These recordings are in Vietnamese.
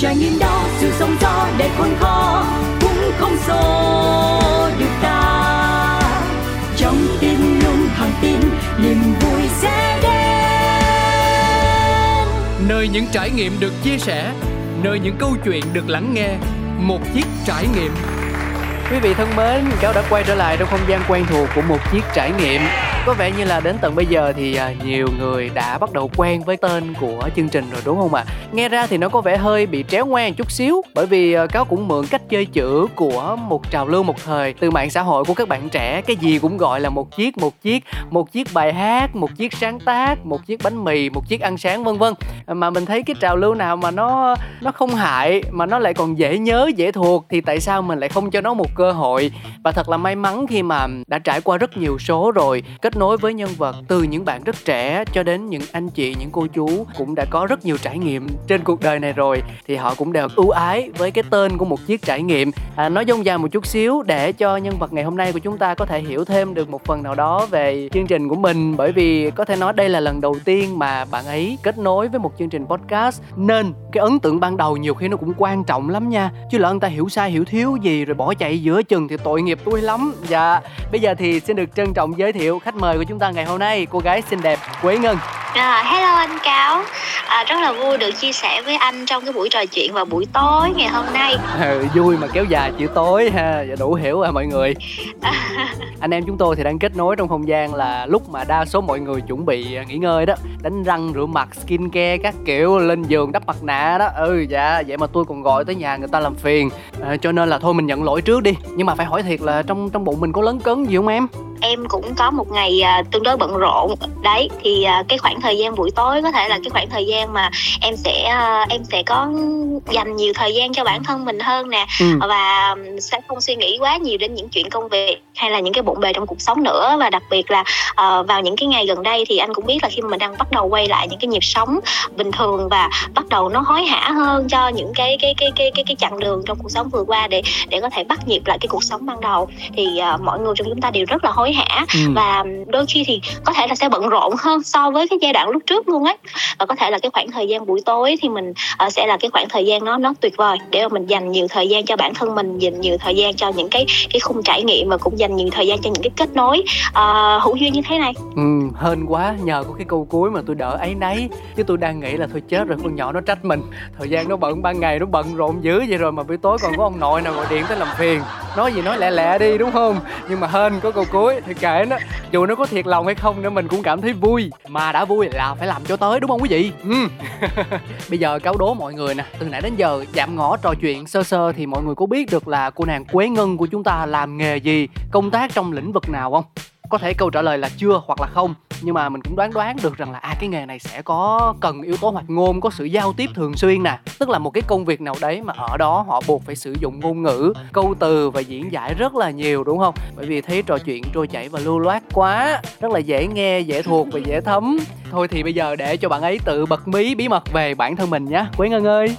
trải nghiệm đó sự sống gió để khôn khó cũng không xô được ta. Trong tim luôn thẳng tin niềm vui sẽ đến. Nơi những trải nghiệm được chia sẻ nơi những câu chuyện được lắng nghe một chiếc trải nghiệm. Quý vị thân mến, Cáo đã quay trở lại trong không gian quen thuộc của một chiếc trải nghiệm có vẻ như là đến tận bây giờ thì à, nhiều người đã bắt đầu quen với tên của chương trình rồi đúng không ạ? À? Nghe ra thì nó có vẻ hơi bị tréo ngoan chút xíu Bởi vì à, Cáo cũng mượn cách chơi chữ của một trào lưu một thời Từ mạng xã hội của các bạn trẻ Cái gì cũng gọi là một chiếc, một chiếc Một chiếc bài hát, một chiếc sáng tác, một chiếc bánh mì, một chiếc ăn sáng vân vân Mà mình thấy cái trào lưu nào mà nó nó không hại Mà nó lại còn dễ nhớ, dễ thuộc Thì tại sao mình lại không cho nó một cơ hội và thật là may mắn khi mà đã trải qua rất nhiều số rồi kết nối với nhân vật từ những bạn rất trẻ cho đến những anh chị những cô chú cũng đã có rất nhiều trải nghiệm trên cuộc đời này rồi. Thì họ cũng đều ưu ái với cái tên của một chiếc trải nghiệm. À, nói dông dài một chút xíu để cho nhân vật ngày hôm nay của chúng ta có thể hiểu thêm được một phần nào đó về chương trình của mình. Bởi vì có thể nói đây là lần đầu tiên mà bạn ấy kết nối với một chương trình podcast. Nên cái ấn tượng ban đầu nhiều khi nó cũng quan trọng lắm nha. Chứ lỡ người ta hiểu sai hiểu thiếu gì rồi bỏ chạy giữa chừng thì tội nghiệp tôi lắm. Dạ bây giờ thì xin được trân trọng giới thiệu khách mời của chúng ta ngày hôm nay. Cô gái xinh đẹp quế ngân. À, hello anh Cáo. À, Rất là vui được chia sẻ với anh trong cái buổi trò chuyện vào buổi tối ngày hôm nay. Ừ, Vui mà kéo dài chữ tối ha dạ, Đủ hiểu à mọi người. Anh em chúng tôi thì đang kết nối trong không gian là lúc mà đa số mọi người chuẩn bị nghỉ ngơi đó. Đánh răng, rửa mặt, skin care các kiểu Lên giường đắp mặt nạ đó. Ừ dạ vậy mà tôi còn gọi tới nhà người ta làm phiền. À, Cho nên là thôi mình nhận lỗi trước đi. Nhưng mà phải hỏi thiệt là trong trong bụng mình có lớn cấn gì không em? Em cũng có một ngày uh, tương đối bận rộn. Đấy thì uh, cái khoảng thời gian buổi tối có thể là cái khoảng thời gian mà em sẽ uh, em sẽ có dành nhiều thời gian cho bản thân mình hơn nè ừ. và sẽ không suy nghĩ quá nhiều đến những chuyện công việc hay là những cái bộn bề trong cuộc sống nữa và đặc biệt là uh, vào những cái ngày gần đây thì anh cũng biết là khi mà mình đang bắt đầu quay lại những cái nhịp sống bình thường và bắt đầu nó hối hả hơn cho những cái cái cái cái cái cái chặng đường trong cuộc sống vừa qua để để có thể bắt nhịp lại cái cuộc sống ban đầu thì uh, mọi người trong chúng ta đều rất là hối hả ừ. và đôi khi thì có thể là sẽ bận rộn hơn so với cái giai đoạn lúc trước luôn á. Và có thể là cái khoảng thời gian buổi tối thì mình uh, sẽ là cái khoảng thời gian nó nó tuyệt vời để mà mình dành nhiều thời gian cho bản thân mình dành nhiều thời gian cho những cái cái khung trải nghiệm và cũng dành nhiều thời gian cho những cái kết nối uh, hữu duyên như thế này. Ừ hên quá nhờ có cái câu cuối mà tôi đỡ ấy nấy chứ tôi đang nghĩ là thôi chết rồi con nhỏ nó trách mình. Thời gian nó bận ban ngày nó bận rộn dữ vậy rồi mà buổi tối còn có ông nội nào gọi điện tới làm phiền. Nói gì nói lẹ lẹ đi đúng không? Nhưng mà hên có câu cuối thì kể nó. Dù nó có thiệt lòng hay không nữa mình cũng cảm thấy vui. Mà đã vui là phải làm cho tới đúng không quý vị? Ừ. bây giờ cáo đố mọi người nè từ nãy đến giờ chạm ngõ trò chuyện sơ sơ thì mọi người có biết được là cô nàng quế ngân của chúng ta làm nghề gì công tác trong lĩnh vực nào không? Có thể câu trả lời là chưa hoặc là không nhưng mà mình cũng đoán đoán được rằng là à cái nghề này sẽ có cần yếu tố hoạt ngôn có sự giao tiếp thường xuyên nè. Tức là một cái công việc nào đấy mà ở đó họ buộc phải sử dụng ngôn ngữ câu từ và diễn giải rất là nhiều đúng không? Bởi vì thấy trò chuyện trôi chảy và lưu loát quá rất là dễ nghe dễ thuộc và dễ thấm. Thôi thì bây giờ để cho bạn ấy tự bật mí bí mật về bản thân mình nhé quế ngân ơi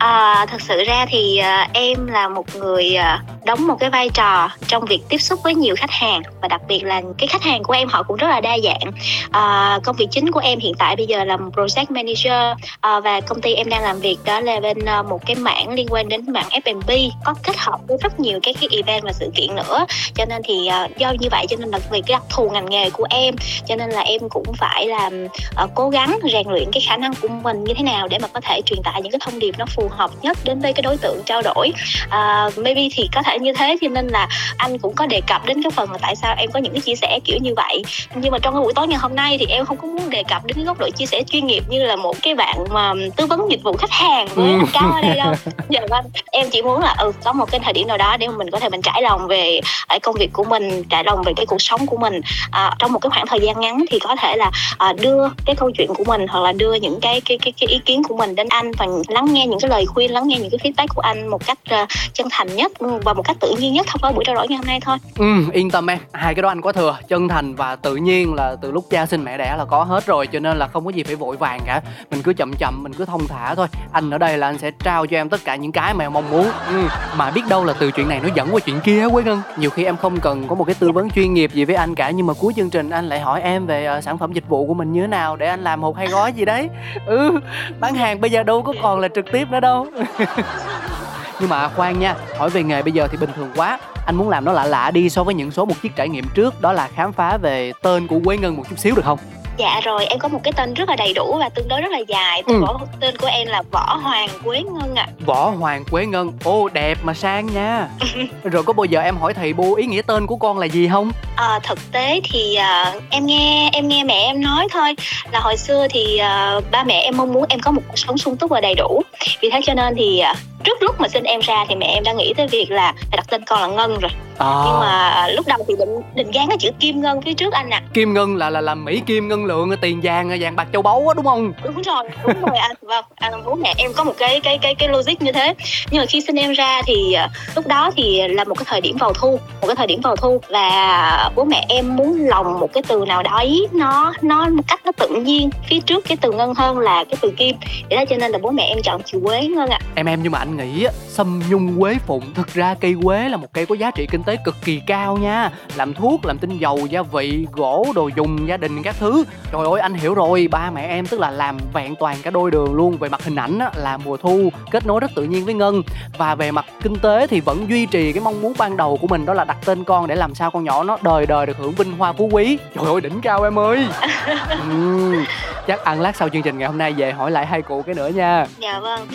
À, thật sự ra thì à, em là một người à, đóng một cái vai trò trong việc tiếp xúc với nhiều khách hàng và đặc biệt là cái khách hàng của em họ cũng rất là đa dạng. À, công việc chính của em hiện tại bây giờ là một project manager à, và công ty em đang làm việc đó là bên à, một cái mảng liên quan đến mảng F&B có kết hợp với rất nhiều các cái event và sự kiện nữa. Cho nên thì à, do như vậy cho nên là vì cái đặc thù ngành nghề của em cho nên là em cũng phải làm à, cố gắng rèn luyện cái khả năng của mình như thế nào để mà có thể truyền tải những cái thông điệp nó phù hợp nhất đến với cái đối tượng trao đổi. Uh, maybe thì có thể như thế cho nên là anh cũng có đề cập đến cái phần là tại sao em có những cái chia sẻ kiểu như vậy. Nhưng mà trong cái buổi tối ngày hôm nay thì em không có muốn đề cập đến cái góc độ chia sẻ chuyên nghiệp như là một cái bạn mà tư vấn dịch vụ khách hàng với ừ. cao ở đây đâu. Dạ vâng em chỉ muốn là ừ có một cái thời điểm nào đó để mình có thể mình trải lòng về ở công việc của mình trải lòng về cái cuộc sống của mình. À, trong một cái khoảng thời gian ngắn thì có thể là à, đưa cái câu chuyện của mình hoặc là đưa những cái cái cái, cái ý kiến của mình đến anh và lắng nghe những cái lời khuyên lắng nghe những cái feedback của anh một cách uh, chân thành nhất ừ, và một cách tự nhiên nhất thông qua buổi trao đổi ngày hôm nay thôi. Ừ yên tâm em. Hai cái đó anh có thừa. Chân thành và tự nhiên là từ lúc cha sinh mẹ đẻ là có hết rồi cho nên là không có gì phải vội vàng cả. Mình cứ chậm chậm mình cứ thông thả thôi. Anh ở đây là anh sẽ trao cho em tất cả những cái mà em mong muốn. Ừ. mà biết đâu là từ chuyện này nó dẫn qua chuyện kia quế ngân. Nhiều khi em không cần có một cái tư vấn chuyên nghiệp gì với anh cả nhưng mà cuối chương trình anh lại hỏi em về uh, sản phẩm dịch vụ của mình như thế nào để anh làm một hai gói gì đấy. Ừ bán hàng bây giờ đâu có còn là trực tiếp nữa đâu đâu nhưng mà khoan nha, hỏi về nghề bây giờ thì bình thường quá. Anh muốn làm nó lạ lạ đi so với những số một chiếc trải nghiệm trước, đó là khám phá về tên của quế ngân một chút xíu được không? Dạ rồi em có một cái tên rất là đầy đủ và tương đối rất là dài. Tên, ừ. võ, tên của em là võ hoàng quế ngân ạ. À. võ hoàng quế ngân. Ô đẹp mà sang nha. Rồi có bao giờ em hỏi thầy bu ý nghĩa tên của con là gì không? À, thực tế thì uh, em nghe em nghe mẹ em nói thôi. Là hồi xưa thì uh, ba mẹ em mong muốn em có một cuộc sống sung túc và đầy đủ. Vì thế cho nên thì uh, trước lúc mà sinh em ra thì mẹ em đã nghĩ tới việc là phải đặt tên con là ngân rồi à. nhưng mà lúc đầu thì định định gán cái chữ kim ngân phía trước anh ạ à. kim ngân là là là mỹ kim ngân lượng tiền vàng vàng bạc châu báu á đúng không đúng rồi đúng rồi anh vâng à, bố mẹ em có một cái cái cái cái logic như thế nhưng mà khi sinh em ra thì uh, lúc đó thì là một cái thời điểm vào thu một cái thời điểm vào thu và bố mẹ em muốn lòng một cái từ nào đó nó nó một cách nó tự nhiên phía trước cái từ ngân hơn là cái từ kim vậy đó cho nên là bố mẹ em chọn chữ quế ngân ạ à. em em nhưng mà anh nghĩ á sâm nhung quế phụng thực ra cây quế là một cây có giá trị kinh tế cực kỳ cao nha. Làm thuốc làm tinh dầu gia vị gỗ đồ dùng gia đình các thứ. Trời ơi anh hiểu rồi. Ba mẹ em tức là làm vẹn toàn cả đôi đường luôn. Về mặt hình ảnh á, là mùa thu kết nối rất tự nhiên với ngân. Và về mặt kinh tế thì vẫn duy trì cái mong muốn ban đầu của mình đó là đặt tên con để làm sao con nhỏ nó đời đời được hưởng vinh hoa phú quý. Trời ơi đỉnh cao em ơi. Ừ, chắc ăn lát sau chương trình ngày hôm nay về hỏi lại hai cụ cái nữa nha. Dạ vâng.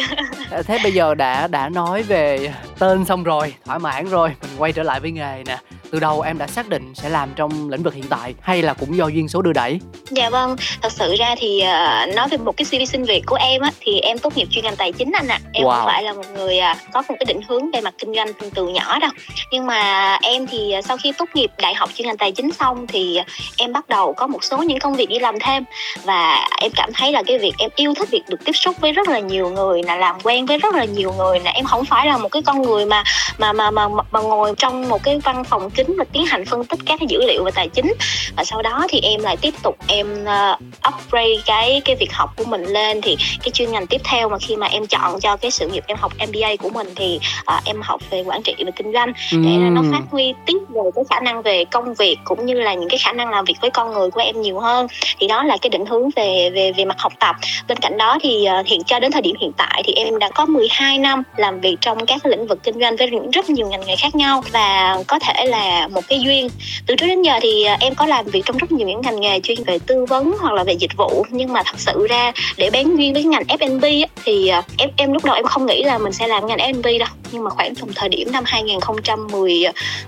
Thế bây giờ đã đã nói về tên xong rồi thỏa mãn rồi mình quay trở lại với nghề nè từ đầu em đã xác định sẽ làm trong lĩnh vực hiện tại hay là cũng do duyên số đưa đẩy dạ vâng thật sự ra thì uh, nói về một cái cv sinh việc của em á thì em tốt nghiệp chuyên ngành tài chính anh ạ à. em wow. không phải là một người uh, có một cái định hướng về mặt kinh doanh từ nhỏ đâu nhưng mà em thì uh, sau khi tốt nghiệp đại học chuyên ngành tài chính xong thì em bắt đầu có một số những công việc đi làm thêm và em cảm thấy là cái việc em yêu thích việc được tiếp xúc với rất là nhiều người là làm quen với rất là nhiều người là em không phải là một cái con người mà mà mà mà, mà ngồi trong một cái văn phòng kính và tiến hành phân tích các cái dữ liệu về tài chính. Và sau đó thì em lại tiếp tục em uh, upgrade cái cái việc học của mình lên. Thì cái chuyên ngành tiếp theo mà khi mà em chọn cho cái sự nghiệp em học MBA của mình thì uh, em học về quản trị và kinh doanh. Để ừ. nó phát huy tiếp về cái khả năng về công việc cũng như là những cái khả năng làm việc với con người của em nhiều hơn. Thì đó là cái định hướng về về về mặt học tập. Bên cạnh đó thì uh, hiện cho đến thời điểm hiện tại thì em đã có 12 năm làm việc trong các lĩnh vực kinh doanh với rất nhiều ngành nghề khác nhau. Và có thể là một cái duyên. Từ trước đến giờ thì à, em có làm việc trong rất nhiều những ngành nghề chuyên về tư vấn hoặc là về dịch vụ. Nhưng mà thật sự ra để bán duyên với ngành F&B thì à, em em lúc đầu em không nghĩ là mình sẽ làm ngành F&B đâu. Nhưng mà khoảng trong thời điểm năm 2010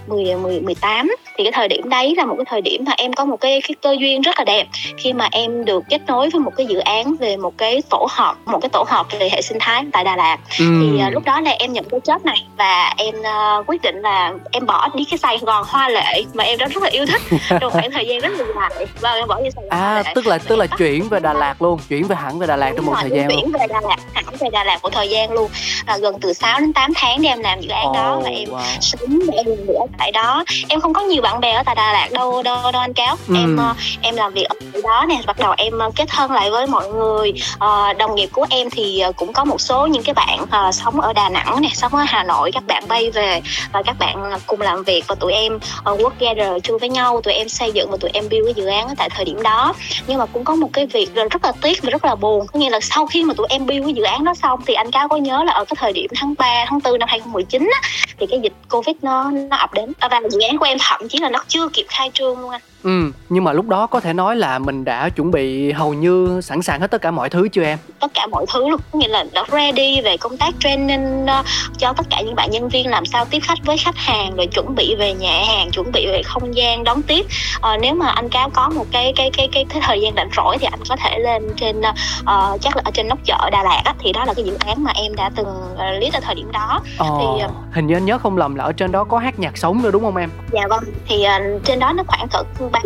10, 10 18 thì cái thời điểm đấy là một cái thời điểm mà em có một cái cái cơ duyên rất là đẹp. Khi mà em được kết nối với một cái dự án về một cái tổ hợp một cái tổ hợp về hệ sinh thái tại Đà Lạt. Ừ. thì uh, lúc đó là em nhận cái job này và em uh, quyết định là em bỏ đi cái Sài Gòn hoa lệ mà em đã rất là yêu thích. Trong khoảng thời gian rất là dài. Và em bỏ đi Sài Gòn à tức là tức là chuyển về Đà Lạt luôn chuyển về hẳn về Đà Lạt trong một thời gian chuyển luôn. về Đà Lạt hẳn về Đà Lạt một thời gian luôn. À, gần từ 6 đến 8 tháng để em làm dự án oh, đó và em wow. sống em ở tại đó. Em không có nhiều bạn bè ở tại Đà Lạt đâu đâu đâu anh cáo. Ừ. em uh, em làm việc ở đó nè bắt đầu em uh, kết thân lại với mọi người. Uh, đồng nghiệp của em thì cũng có một số những cái bạn uh, sống ở Đà Nẵng nè sống ở Hà Nội. Các bạn bay về và các bạn cùng làm việc và tụi em uh, work together chung với nhau tụi em xây dựng và tụi em build cái dự án tại thời điểm đó. Nhưng mà cũng có một cái việc rất là tiếc và rất là buồn. Có nghĩa là sau khi mà tụi em build cái dự án đó xong thì anh cáo có nhớ là ở cái thời điểm tháng 3, tháng 4 năm 2019 á, thì cái dịch covid nó nó ập đến. Và dự án của em thậm chí là nó chưa kịp khai trương luôn anh. Ừ, nhưng mà lúc đó có thể nói là mình đã chuẩn bị hầu như sẵn sàng hết tất cả mọi thứ chưa em? Tất cả mọi thứ luôn, nghĩa là đã ready về công tác training uh, cho tất cả những bạn nhân viên làm sao tiếp khách với khách hàng rồi chuẩn bị về nhà hàng, chuẩn bị về không gian đón tiếp. Uh, nếu mà anh cáo có một cái cái cái cái, cái thời gian rảnh rỗi thì anh có thể lên trên uh, chắc là ở trên nóc chợ Đà Lạt á, thì đó là cái dự án mà em đã từng uh, list ở thời điểm đó. Ồ, thì uh, hình như anh nhớ không lầm là ở trên đó có hát nhạc sống nữa đúng không em? Dạ vâng, thì uh, trên đó nó khoảng cỡ ba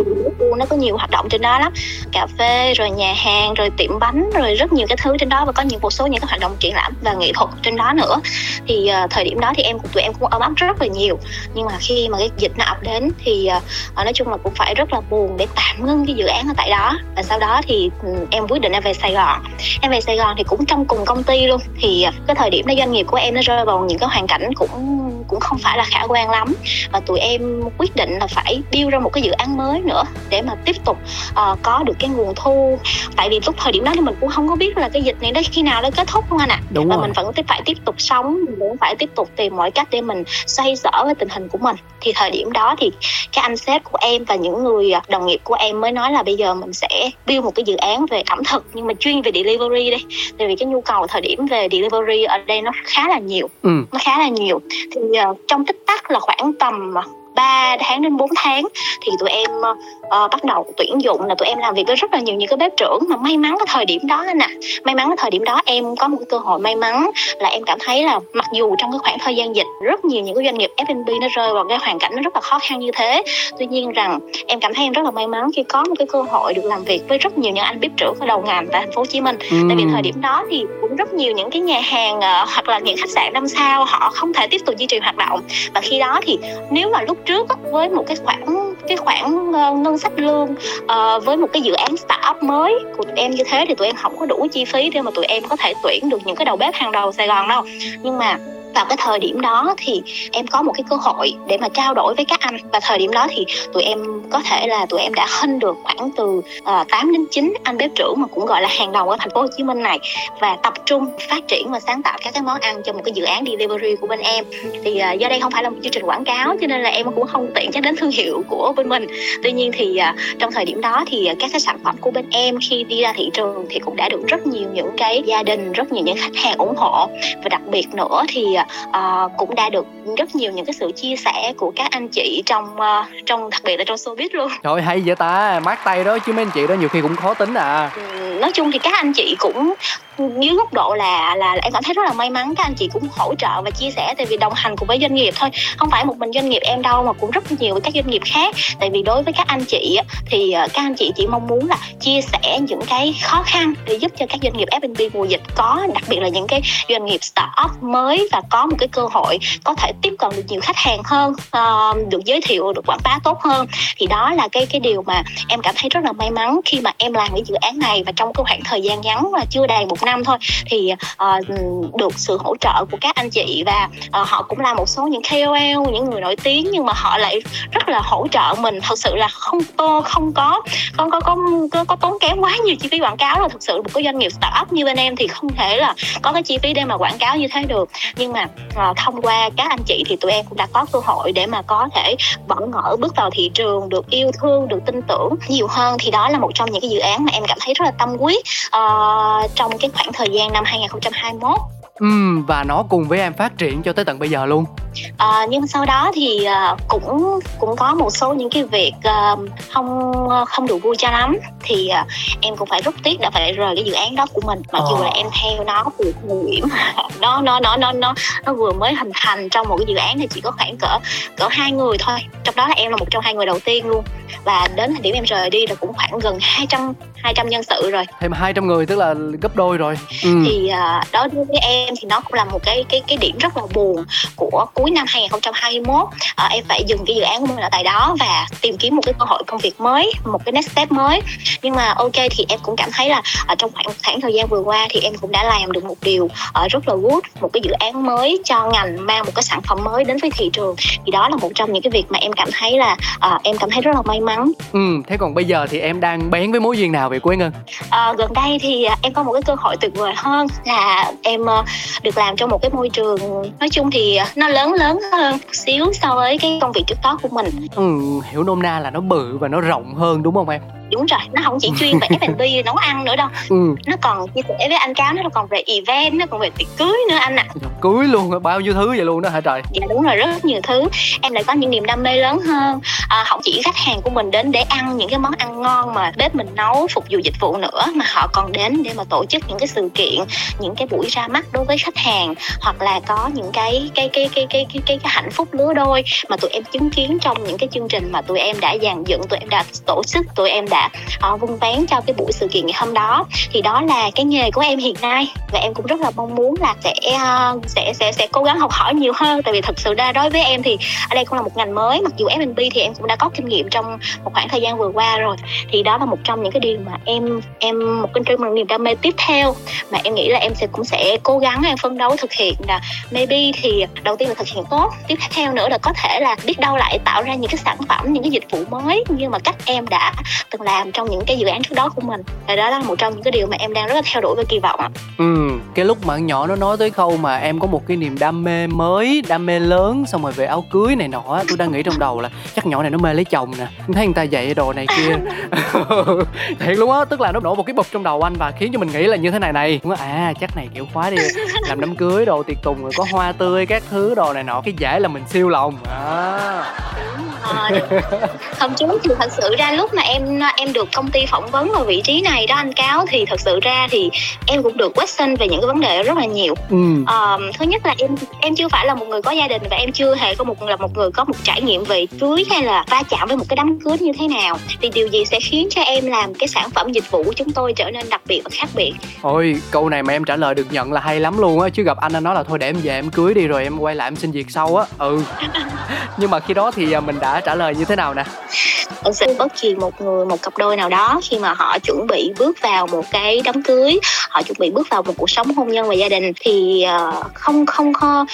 nó có nhiều hoạt động trên đó lắm. Cà phê rồi nhà hàng rồi tiệm bánh rồi rất nhiều cái thứ trên đó và có nhiều một số những cái hoạt động triển lãm và nghệ thuật trên đó nữa. Thì uh, thời điểm đó thì em tụi em cũng ấm áp rất là nhiều. Nhưng mà khi mà cái dịch nó ập đến thì uh, nói chung là cũng phải rất là buồn để tạm ngưng cái dự án ở tại đó. Và sau đó thì um, em quyết định em về Sài Gòn. Em về Sài Gòn thì cũng trong cùng công ty luôn. Thì uh, cái thời điểm đó doanh nghiệp của em nó rơi vào những cái hoàn cảnh cũng cũng không phải là khả quan lắm. Và tụi em quyết định là phải build ra một cái dự án mới mới nữa để mà tiếp tục uh, có được cái nguồn thu. Tại vì lúc thời điểm đó thì mình cũng không có biết là cái dịch này nó khi nào nó kết thúc không anh ạ. Đúng và rồi. mình vẫn phải tiếp tục sống mình vẫn phải tiếp tục tìm mọi cách để mình xoay sở cái tình hình của mình. Thì thời điểm đó thì các anh sếp của em và những người à, đồng nghiệp của em mới nói là bây giờ mình sẽ build một cái dự án về ẩm thực nhưng mà chuyên về delivery đi tại vì cái nhu cầu thời điểm về delivery ở đây nó khá là nhiều. Ừ. Nó khá là nhiều. Thì uh, trong tích tắc là khoảng tầm 3 tháng đến 4 tháng thì tụi em uh, bắt đầu tuyển dụng là tụi em làm việc với rất là nhiều những cái bếp trưởng mà may mắn cái thời điểm đó nè may mắn cái thời điểm đó em có một cái cơ hội may mắn là em cảm thấy là mặc dù trong cái khoảng thời gian dịch rất nhiều những cái doanh nghiệp F&B nó rơi vào cái hoàn cảnh nó rất là khó khăn như thế tuy nhiên rằng em cảm thấy em rất là may mắn khi có một cái cơ hội được làm việc với rất nhiều những anh bếp trưởng ở đầu ngành tại thành phố Hồ Chí Minh. Tại vì thời điểm đó thì cũng rất nhiều những cái nhà hàng uh, hoặc là những khách sạn năm sao họ không thể tiếp tục duy trì hoạt động. Và khi đó thì nếu mà lúc trước với một cái khoản cái khoản ờ, ngân sách lương uh, với một cái dự án startup mới của tụi em như thế thì tụi em không có đủ chi phí để mà tụi em có thể tuyển được những cái đầu bếp hàng đầu Sài Gòn đâu. Nhưng mà vào cái thời điểm đó thì em có một cái cơ hội để mà trao đổi với các anh. Và thời điểm đó thì tụi em có thể là tụi em đã hân được khoảng từ ờ, uh, 8 đến 9 anh bếp trưởng mà cũng gọi là hàng đầu ở thành phố Hồ Chí Minh này. Và tập trung phát triển và sáng tạo các cái món ăn cho một cái dự án delivery của bên em. Thì uh, do đây không phải là một chương trình quảng cáo cho nên là em cũng không tiện nhắc đến thương hiệu của bên mình. Tuy nhiên thì uh, trong thời điểm đó thì uh, các cái sản phẩm của bên em khi đi ra thị trường thì cũng đã được rất nhiều những cái gia đình rất nhiều những khách hàng ủng hộ. Và đặc biệt nữa thì uh, cũng đã được rất nhiều những cái sự chia sẻ của các anh chị trong uh, trong đặc biệt là trong showbiz luôn. Trời hay vậy ta? Mát tay đó chứ mấy anh chị đó nhiều khi cũng khó tính à. Ừm, nói chung thì các anh chị cũng dưới góc độ là, là em cảm thấy rất là may mắn các anh chị cũng hỗ trợ và chia sẻ tại vì đồng hành cùng với doanh nghiệp thôi. Không phải một mình doanh nghiệp em đâu mà cũng rất nhiều với các doanh nghiệp khác. Tại vì đối với các anh chị á, thì ờ, các anh chị chỉ mong muốn là chia sẻ những cái khó khăn để giúp cho các doanh nghiệp F&B mùa dịch có đặc biệt là những cái doanh nghiệp startup mới và có một cái cơ hội có thể tiếp cận được nhiều khách hàng hơn ờ, được giới thiệu được quảng bá tốt hơn. Thì đó là cái cái điều mà em cảm thấy rất là may mắn khi mà em làm cái dự án này và trong cái khoảng thời gian ngắn là chưa đầy một năm thôi. Thì uh, được sự hỗ trợ của các anh chị và uh, họ cũng là một số những KOL những người nổi tiếng nhưng mà họ lại rất là hỗ trợ mình. Thật sự là không có không có không có có, có, có tốn kém quá nhiều chi phí quảng cáo là thực sự một cái doanh nghiệp startup như bên em thì không thể là có cái chi phí để mà quảng cáo như thế được. Nhưng mà uh, thông qua các anh chị thì tụi em cũng đã có cơ hội để mà có thể vẫn ngỡ bước vào thị trường được yêu thương được tin tưởng nhiều hơn. Thì đó là một trong những cái dự án mà em cảm thấy rất là tâm huyết uh, trong cái khoảng thời gian năm 2021 Ừm, và nó cùng với em phát triển cho tới tận bây giờ luôn. Ờ, nhưng sau đó thì uh, cũng cũng có một số những cái việc uh, không không được vui cho lắm. Thì uh, em cũng phải rất tiếc đã phải rời cái dự án đó của mình mặc dù Ờ. là em theo nó từ thời điểm nó nó nó nó nó nó vừa mới hình thành trong một cái dự án thì chỉ có khoảng cỡ cỡ hai người thôi. Trong đó là em là một trong hai người đầu tiên luôn. Và đến thời điểm em rời đi là cũng khoảng gần 200 200 nhân sự rồi. Thêm 200 người tức là gấp đôi rồi. Ừ. thì uh, đối với em thì nó cũng là một cái cái cái điểm rất là buồn của cuối năm 2021 uh, em phải dừng cái dự án của mình ở tại đó và tìm kiếm một cái cơ hội công việc mới một cái next step mới. Nhưng mà ok thì em cũng cảm thấy là ở trong khoảng khoảng thời gian vừa qua thì em cũng đã làm được một điều uh, rất là good một cái dự án mới cho ngành mang một cái sản phẩm mới đến với thị trường. Thì đó là một trong những cái việc mà em cảm thấy là uh, em cảm thấy rất là may mắn. Ừ thế còn bây giờ thì em đang bén với mối duyên nào vậy Quế Ngân? À, gần đây thì à, em có một cái cơ hội tuyệt vời hơn là em à, được làm trong một cái môi trường, nói chung thì nó lớn lớn hơn một xíu so với cái công việc trước đó của mình. Ừ hiểu nôm na là nó bự và nó rộng hơn, đúng không em? Đúng rồi nó không chỉ chuyên về F&B nấu ăn nữa đâu. Ừ. Nó còn chia sẻ với anh cáo nó còn về event nó còn về tiệc cưới nữa anh ạ. À. cưới luôn bao nhiêu thứ vậy luôn đó hả trời? Dạ đúng rồi rất nhiều thứ. Em lại có những niềm đam mê lớn hơn. À, không chỉ khách hàng của mình đến để ăn những cái món ăn ngon mà bếp mình nấu phục vụ dịch vụ nữa mà họ còn đến để mà tổ chức những cái sự kiện những cái buổi ra mắt đối với khách hàng hoặc là có những cái cái cái cái cái cái cái, cái hạnh phúc lứa đôi mà tụi em chứng kiến trong những cái chương trình mà tụi em đã dàn dựng tụi em đã tổ chức tụi em đã là uh, vung vén cho cái buổi sự kiện ngày hôm đó. Thì đó là cái nghề của em hiện nay. Và em cũng rất là mong muốn là sẽ uh, sẽ sẽ sẽ cố gắng học hỏi nhiều hơn. Tại vì thật sự ra đối với em thì ở đây cũng là một ngành mới. Mặc dù F&B thì em cũng đã có kinh nghiệm trong một khoảng thời gian vừa qua rồi. Thì đó là một trong những cái điều mà em em một cái một niềm đam mê tiếp theo mà em nghĩ là em sẽ cũng sẽ cố gắng em phân đấu thực hiện là maybe thì đầu tiên là thực hiện tốt. Tiếp theo nữa là có thể là biết đâu lại tạo ra những cái sản phẩm những cái dịch vụ mới. Nhưng mà cách em đã từng làm trong những cái dự án trước đó của mình. Và đó là một trong những cái điều mà em đang rất là theo đuổi và kỳ vọng ạ. Ừ cái lúc mà nhỏ nó nói tới khâu mà em có một cái niềm đam mê mới đam mê lớn xong rồi về áo cưới này nọ tôi đang nghĩ trong đầu là chắc nhỏ này nó mê lấy chồng nè. Thấy người ta dạy đồ này kia. Thiệt luôn á tức là nó nổ một cái bụp trong đầu anh và khiến cho mình nghĩ là như thế này này. À chắc này kiểu khóa đi làm đám cưới đồ tiệc tùng rồi có hoa tươi các thứ đồ này nọ cái dễ là mình siêu lòng. À hôm trước thì thật sự ra lúc mà em em được công ty phỏng vấn vào vị trí này đó anh cáo thì thật sự ra thì em cũng được question về những cái vấn đề rất là nhiều. Ừ. à, thứ nhất là em em chưa phải là một người có gia đình và em chưa hề có một là một người có một trải nghiệm về cưới hay là va chạm với một cái đám cưới như thế nào. Thì điều gì sẽ khiến cho em làm cái sản phẩm dịch vụ của chúng tôi trở nên đặc biệt và khác biệt? Ôi câu này mà em trả lời được nhận là hay lắm luôn á chứ gặp anh anh nói là thôi để em về em cưới đi rồi em quay lại em xin việc sau á. Ừ. Nhưng mà khi đó thì à, mình đã trả lời như thế nào nè? Thật sự bất kỳ một người một cặp đôi nào đó khi mà họ chuẩn bị bước vào một cái đám cưới họ chuẩn bị bước vào một cuộc sống hôn nhân và gia đình thì ờ, không không kho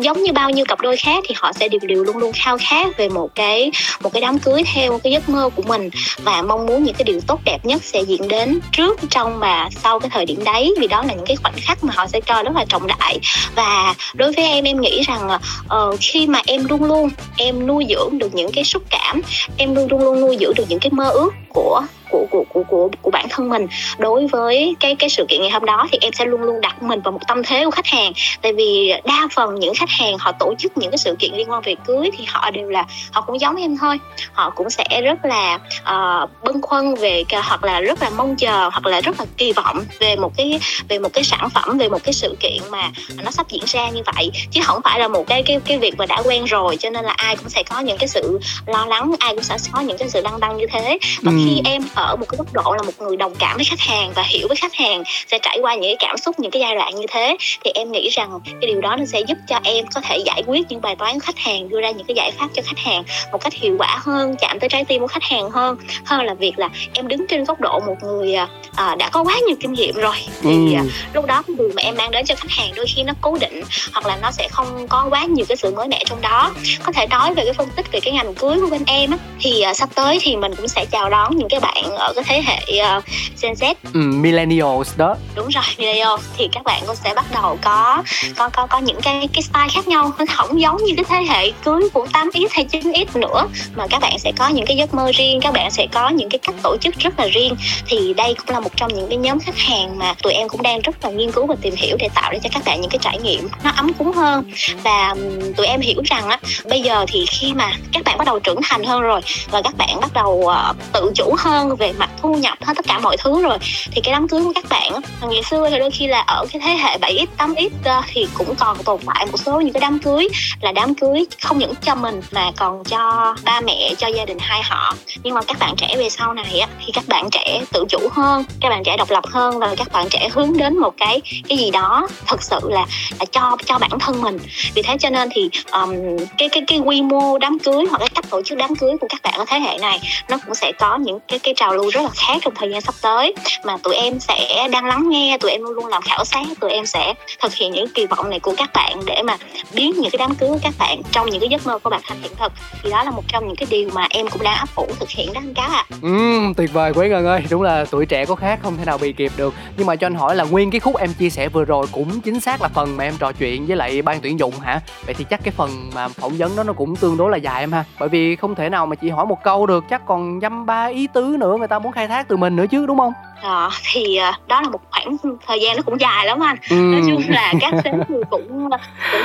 giống như bao nhiêu cặp đôi khác thì họ sẽ đều đều luôn luôn khao khát về một cái một cái đám cưới theo cái giấc mơ của mình. Và mong muốn những cái điều tốt đẹp nhất sẽ diễn đến trước trong và sau cái thời điểm đấy vì đó là những cái khoảnh khắc mà họ sẽ cho rất là trọng đại. Và đối với em em nghĩ rằng uh, khi mà em luôn luôn em nuôi dưỡng được những cái xúc cảm, em luôn luôn luôn nuôi dưỡng được những cái mơ ước của của của của của của bản thân mình. Đối với cái cái sự kiện ngày hôm đó thì em sẽ luôn luôn đặt mình vào một tâm thế của khách hàng. Tại vì đa phần những khách hàng họ tổ chức những cái sự kiện liên quan về cưới thì họ đều là họ cũng giống em thôi. Họ cũng sẽ rất là uh, bâng khuâng về hoặc là rất là mong chờ hoặc là rất là kỳ vọng về một cái về một cái sản phẩm về một cái sự kiện mà nó sắp diễn ra như vậy. Chứ không phải là một cái cái cái việc mà đã quen rồi cho nên là ai cũng sẽ có những cái sự lo lắng ai cũng sẽ có những cái sự lăn đăng như thế. Và ừ. khi em ở một cái góc độ là một người đồng cảm với khách hàng và hiểu với khách hàng sẽ trải qua những cái cảm xúc những cái giai đoạn như thế thì em nghĩ rằng cái điều đó nó sẽ giúp cho em có thể giải quyết những bài toán khách hàng đưa ra những cái giải pháp cho khách hàng một cách hiệu quả hơn chạm tới trái tim của khách hàng hơn hơn là việc là em đứng trên góc độ một người à, à đã có quá nhiều kinh nghiệm rồi thì ừ. à, lúc đó cái điều mà em mang đến cho khách hàng đôi khi nó cố định hoặc là nó sẽ không có quá nhiều cái sự mới mẻ trong đó có thể nói về cái phân tích về cái ngành cưới của bên em á, thì à, sắp tới thì mình cũng sẽ chào đón những cái bạn ở cái thế hệ uh, Gen Z. Ừ, millennials đó. Đúng rồi millennials. Thì các bạn cũng sẽ bắt đầu có có có có những cái cái style khác nhau. Nó không giống như cái thế hệ cưới của 8x hay 9x nữa mà các bạn sẽ có những cái giấc mơ riêng các bạn sẽ có những cái cách tổ chức rất là riêng. Thì đây cũng là một trong những cái nhóm khách hàng mà tụi em cũng đang rất là nghiên cứu và tìm hiểu để tạo ra cho các bạn những cái trải nghiệm nó ấm cúng hơn. Và tụi em hiểu rằng á bây giờ thì khi mà các bạn bắt đầu trưởng thành hơn rồi và các bạn bắt đầu uh, tự chủ hơn về mặt thu nhập hết tất cả mọi thứ rồi. Thì cái đám cưới của các bạn ngày xưa thì đôi khi là ở cái thế hệ 7x 8x ờ, thì cũng còn tồn tại một số những cái đám cưới là đám cưới không những cho mình mà còn cho ba mẹ cho gia đình hai họ. Nhưng mà các bạn trẻ về sau này á thì các bạn trẻ tự chủ hơn các bạn trẻ độc lập hơn và các bạn trẻ hướng đến một cái cái gì đó thật sự là, là cho cho bản thân mình. Vì thế cho nên thì um, cái cái cái quy mô đám cưới hoặc cái cách tổ chức đám cưới của các bạn ở thế hệ này nó cũng sẽ có những cái cái trào lưu rất là khác trong thời gian sắp tới. Mà tụi em sẽ đang lắng nghe tụi em luôn luôn làm khảo sát tụi em sẽ thực hiện những kỳ vọng này của các bạn để mà biến những cái đám cưới của các bạn trong những cái giấc mơ của bạn thành hiện thực. Thì đó là một trong những cái điều mà em cũng đang áp ủ thực hiện đó anh cáo ạ. À. ừ, tuyệt vời quý ngân ơi. Đúng là tuổi trẻ có khác không thể nào bị kịp được. Nhưng mà cho anh hỏi là nguyên cái khúc em chia sẻ vừa rồi cũng chính xác là phần mà em trò chuyện với lại ban tuyển dụng hả? Vậy thì chắc cái phần mà phỏng vấn đó nó cũng tương đối là dài em ha. Bởi vì không thể nào mà chỉ hỏi một câu được chắc còn dăm ba ý tứ nữa người ta muốn khai thác từ mình nữa chứ đúng không? À, thì à, đó là một khoảng thời gian nó cũng dài lắm anh. Ừ. nói chung là các sếp cũng cũng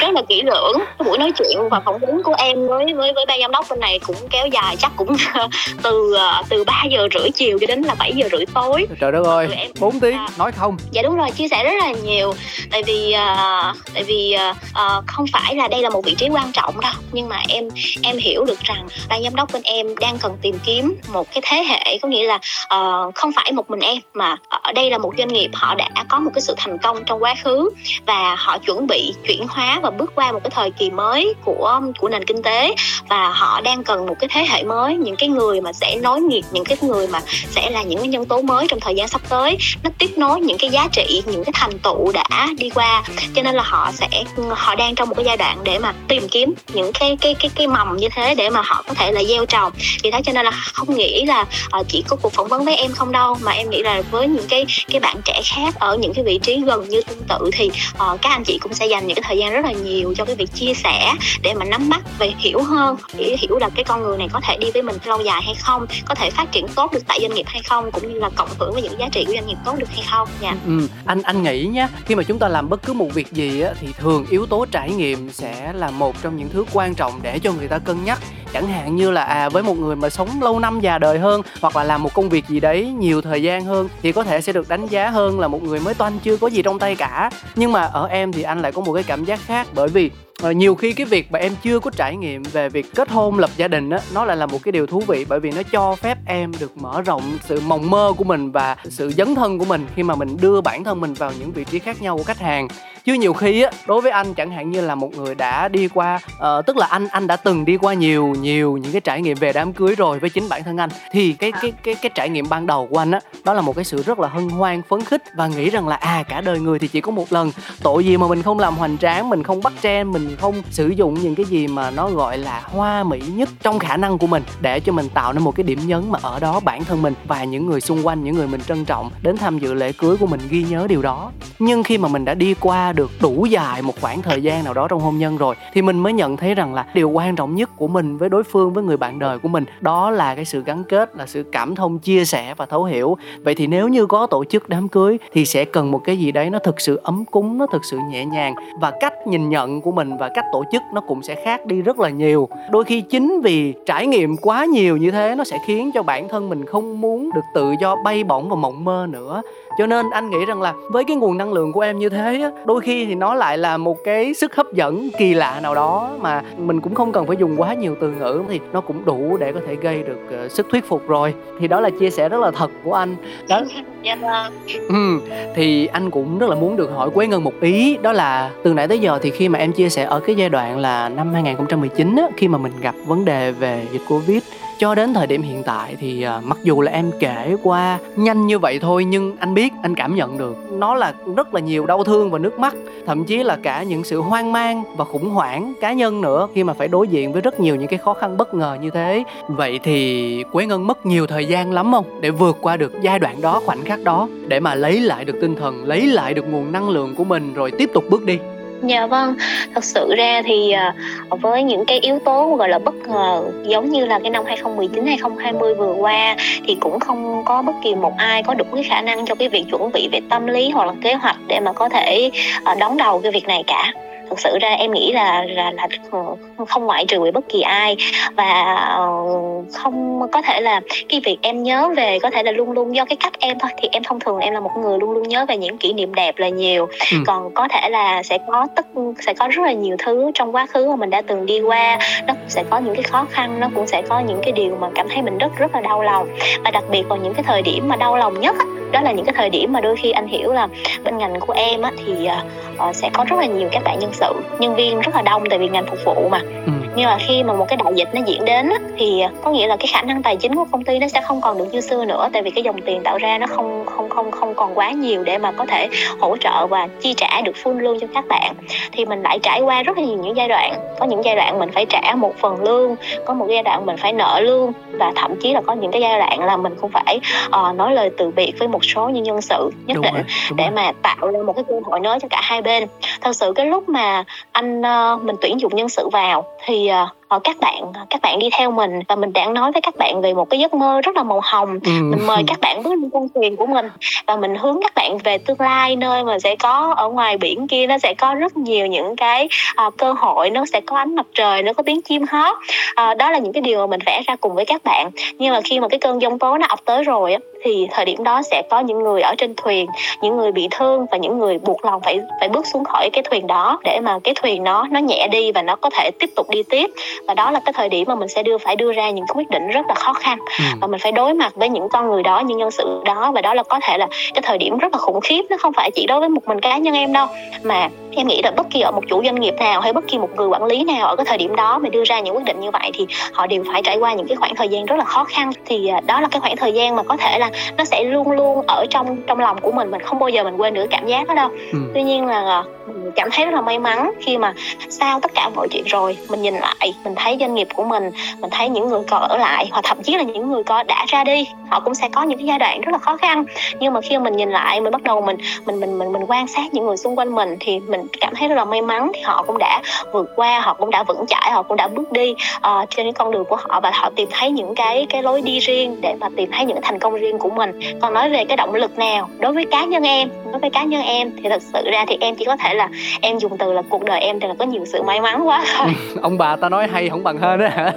rất là kỹ lưỡng. Cái buổi nói chuyện và phỏng vấn của em với với với ban giám đốc bên này cũng kéo dài chắc cũng từ từ 3 giờ rưỡi chiều cho đến là 7 giờ rưỡi tối. Trời đất ơi em, 4 tiếng à, nói không. Dạ đúng rồi chia sẻ rất là nhiều. Tại vì uh, tại vì uh, không phải là đây là một vị trí quan trọng đâu. Nhưng mà em em hiểu được rằng ban giám đốc bên em đang cần tìm kiếm một cái thế hệ có nghĩa là uh, không phải một mình em mà ở đây là một doanh nghiệp họ đã có một cái sự thành công trong quá khứ và họ chuẩn bị chuyển hóa và bước qua một cái thời kỳ mới của của nền kinh tế và họ đang cần một cái thế hệ mới, những cái người mà sẽ nối nghiệp, những cái người mà sẽ là những cái nhân tố mới trong thời gian sắp tới. Nó tiếp nối những cái giá trị, những cái thành tựu đã đi qua. Cho nên là họ sẽ, họ đang trong một cái giai đoạn để mà tìm kiếm những cái cái cái cái mầm như thế để mà họ có thể là gieo trồng. Vì thế cho nên là không nghĩ là ờ, chỉ có cuộc phỏng vấn với em không đâu, mà em nghĩ là với những cái cái bạn trẻ khác ở những cái vị trí gần như tương tự thì uh, các anh chị cũng sẽ dành những cái thời gian rất là nhiều cho cái việc chia sẻ để mà nắm bắt về hiểu hơn để hiểu là cái con người này có thể đi với mình lâu dài hay không có thể phát triển tốt được tại doanh nghiệp hay không cũng như là cộng hưởng với những giá trị của doanh nghiệp tốt được hay không. Nha yeah. ừ, anh anh nghĩ nhé khi mà chúng ta làm bất cứ một việc gì á, thì thường yếu tố trải nghiệm sẽ là một trong những thứ quan trọng để cho người ta cân nhắc chẳng hạn như là à với một người mà sống lâu năm già đời hơn hoặc là làm một công việc gì đấy nhiều thời gian hơn thì có thể sẽ được đánh giá hơn là một người mới toanh chưa có gì trong tay cả. Nhưng mà ở em thì anh lại có một cái cảm giác khác bởi vì Ờ, nhiều khi cái việc mà em chưa có trải nghiệm về việc kết hôn lập gia đình á nó lại là một cái điều thú vị bởi vì nó cho phép em được mở rộng sự mộng mơ của mình và sự dấn thân của mình khi mà mình đưa bản thân mình vào những vị trí khác nhau của khách hàng. Chứ nhiều khi á đối với anh chẳng hạn như là một người đã đi qua uh, tức là anh anh đã từng đi qua nhiều nhiều những cái trải nghiệm về đám cưới rồi với chính bản thân anh thì cái cái cái cái trải nghiệm ban đầu của anh á đó là một cái sự rất là hân hoan phấn khích và nghĩ rằng là à cả đời người thì chỉ có một lần. Tội gì mà mình không làm hoành tráng mình không bắt trend mình không sử dụng những cái gì mà nó gọi là hoa mỹ nhất trong khả năng của mình, để cho mình tạo nên một cái điểm nhấn mà ở đó bản thân mình và những người xung quanh, những người mình trân trọng đến tham dự lễ cưới của mình ghi nhớ điều đó. Nhưng khi mà mình đã đi qua được đủ dài một khoảng thời gian nào đó trong hôn nhân rồi, thì mình mới nhận thấy rằng là điều quan trọng nhất của mình với đối phương, với người bạn đời của mình, đó là cái sự gắn kết, là sự cảm thông, chia sẻ và thấu hiểu. Vậy thì nếu như có tổ chức đám cưới thì sẽ cần một cái gì đấy nó thực sự ấm cúng, nó thực sự nhẹ nhàng. Và cách nhìn nhận của mình và cách tổ chức nó cũng sẽ khác đi rất là nhiều. Đôi khi chính vì trải nghiệm quá nhiều như thế, nó sẽ khiến cho bản thân mình không muốn được tự do bay bổng và mộng mơ nữa cho nên anh nghĩ rằng là với cái nguồn năng lượng của em như thế đôi khi thì nó lại là một cái sức hấp dẫn kỳ lạ nào đó mà mình cũng không cần phải dùng quá nhiều từ ngữ thì nó cũng đủ để có thể gây được uh, sức thuyết phục rồi. Thì đó là chia sẻ rất là thật của anh. Đó dạ vâng ừ, thì anh cũng rất là muốn được hỏi Quế Ngân một ý đó là từ nãy tới giờ thì khi mà em chia sẻ ở cái giai đoạn là năm 2019 á, khi mà mình gặp vấn đề về dịch Covid cho đến thời điểm hiện tại thì à, mặc dù là em kể qua nhanh như vậy thôi nhưng anh biết, anh cảm nhận được. Nó là rất là nhiều đau thương và nước mắt, thậm chí là cả những sự hoang mang và khủng hoảng cá nhân nữa khi mà phải đối diện với rất nhiều những cái khó khăn bất ngờ như thế. Vậy thì quế ngân mất nhiều thời gian lắm không? Để vượt qua được giai đoạn đó, khoảnh khắc đó, để mà lấy lại được tinh thần, lấy lại được nguồn năng lượng của mình, rồi tiếp tục bước đi. Dạ vâng, thật sự ra thì à, với những cái yếu tố gọi là bất ngờ giống như là cái năm 2019 2020 vừa qua thì cũng không có bất kỳ một ai có đủ cái khả năng cho cái việc chuẩn bị về tâm lý hoặc là kế hoạch để mà có thể à, đón đầu cái việc này cả thực sự ra em nghĩ là là, là không ngoại trừ bất kỳ ai và ờ, không có thể là cái việc em nhớ về có thể là luôn luôn do cái cách em thôi. Thì em thông thường em là một người luôn luôn nhớ về những kỷ niệm đẹp là nhiều. Ừ. còn có thể là sẽ có tất sẽ có rất là nhiều thứ trong quá khứ mà mình đã từng đi qua. Nó cũng sẽ có những cái khó khăn nó cũng sẽ có những cái điều mà cảm thấy mình rất rất là đau lòng. Và đặc biệt vào những cái thời điểm mà đau lòng nhất đó là những cái thời điểm mà đôi khi anh hiểu là bên ngành của em á, thì uh, sẽ có rất là nhiều các bạn nhân sự nhân viên rất là đông tại vì ngành phục vụ mà ừ. nhưng mà khi mà một cái đại dịch nó diễn đến á, thì có nghĩa là cái khả năng tài chính của công ty nó sẽ không còn được như xưa nữa tại vì cái dòng tiền tạo ra nó không không không không còn quá nhiều để mà có thể hỗ trợ và chi trả được full lương cho các bạn thì mình lại trải qua rất là nhiều những giai đoạn có những giai đoạn mình phải trả một phần lương có một giai đoạn mình phải nợ lương và thậm chí là có những cái giai đoạn là mình cũng phải uh, nói lời từ biệt với một số những nhân sự nhất đúng định rồi, để rồi. mà tạo ra một cái cơ hội mới cho cả hai bên thật sự cái lúc mà mà anh uh, mình tuyển dụng nhân sự vào thì uh, các bạn các bạn đi theo mình và mình đang nói với các bạn về một cái giấc mơ rất là màu hồng. Ừ. mình mời các bạn bước lên con thuyền của mình và mình hướng các bạn về tương lai nơi mà sẽ có ở ngoài biển kia nó sẽ có rất nhiều những cái uh, cơ hội nó sẽ có ánh mặt trời nó có tiếng chim hót. Uh, đó là những cái điều mà mình vẽ ra cùng với các bạn. Nhưng mà khi mà cái cơn giông tố nó ập tới rồi á thì thời điểm đó sẽ có những người ở trên thuyền những người bị thương và những người buộc lòng phải phải bước xuống khỏi cái thuyền đó để mà cái thuyền nó nó nhẹ đi và nó có thể tiếp tục đi tiếp. Và đó là cái thời điểm mà mình sẽ đưa phải đưa ra những quyết định rất là khó khăn. Ừ. và mình phải đối mặt với những con người đó những nhân sự đó. Và đó là có thể là cái thời điểm rất là khủng khiếp. Nó không phải chỉ đối với một mình cá nhân em đâu. Mà em nghĩ là bất kỳ ở một chủ doanh nghiệp nào hay bất kỳ một người quản lý nào ở cái thời điểm đó mà đưa ra những quyết định như vậy thì họ đều phải trải qua những cái khoảng thời gian rất là khó khăn. Thì à, đó là cái khoảng thời gian mà có thể là nó sẽ luôn luôn ở trong trong lòng của mình. Mình không bao giờ mình quên được cảm giác đó đâu. Ừ. tuy nhiên là à, cảm thấy rất là may mắn mắn khi mà sau tất cả mọi chuyện rồi mình nhìn lại mình thấy doanh nghiệp của mình mình thấy những người còn ở lại hoặc thậm chí là những người có đã ra đi họ cũng sẽ có những cái giai đoạn rất là khó khăn. Nhưng mà khi mà mình nhìn lại mình bắt đầu mình mình mình mình mình quan sát những người xung quanh mình thì mình cảm thấy rất là may mắn thì họ cũng đã vượt qua họ cũng đã vững chãi họ cũng đã bước đi uh, trên cái con đường của họ và họ tìm thấy những cái cái lối đi riêng để mà tìm thấy những thành công riêng của mình. Còn nói về cái động lực nào đối với cá nhân em? Đối với cá nhân em thì thật sự ra thì em chỉ có thể là em dùng từ là cuộc đời em thì là có nhiều sự may mắn quá. Thôi ông bà ta nói hay không bằng hơn đó hả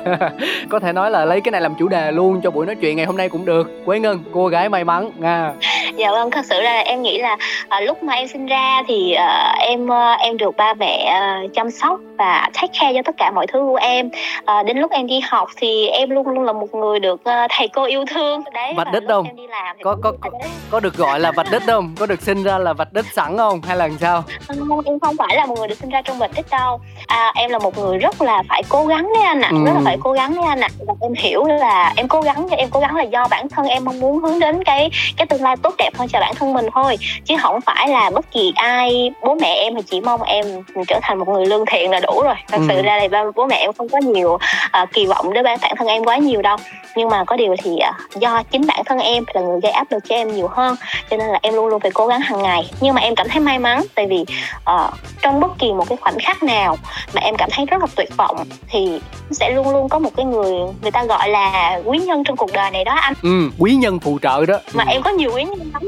có thể nói là lấy cái này làm chủ đề luôn cho buổi nói chuyện ngày hôm nay cũng được. Quế ngân cô gái may mắn nha. Dạ vâng thật sự là em nghĩ là à, lúc mà em sinh ra thì à, em à, em được ba mẹ à, chăm sóc và take care cho tất cả mọi thứ của em. À, đến lúc em đi học thì em luôn luôn là một người được uh, thầy cô yêu thương. Đấy vạch đích không em đi làm có có có, có được gọi là vạch đích không có được sinh ra là vạch đích sẵn không hay là sao không em không phải là một người được sinh ra trong vạch đích đâu à, em là một người rất là phải cố gắng đấy anh ạ à. ừ. rất là phải cố gắng đấy anh ạ à. và em hiểu là em cố gắng em cố gắng là do bản thân em mong muốn hướng đến cái cái tương lai tốt đẹp hơn cho bản thân mình thôi chứ không phải là bất kỳ ai bố mẹ em thì chỉ mong em trở thành một người lương thiện là đủ rồi thật ừ. sự ra là bố mẹ em không có nhiều uh, kỳ vọng đối với bản thân em quá nhiều đâu nhưng mà có điều thì uh, do chính bản thân em là người gây áp lực cho em nhiều hơn cho nên là em luôn luôn phải cố gắng hàng ngày. Nhưng mà em cảm thấy may mắn tại vì uh, trong bất kỳ một cái khoảnh khắc nào mà em cảm thấy rất là tuyệt vọng thì sẽ luôn luôn có một cái người người ta gọi là quý nhân trong cuộc đời này đó anh. Ừ quý nhân phụ trợ đó. Mà em có nhiều quý nhân lắm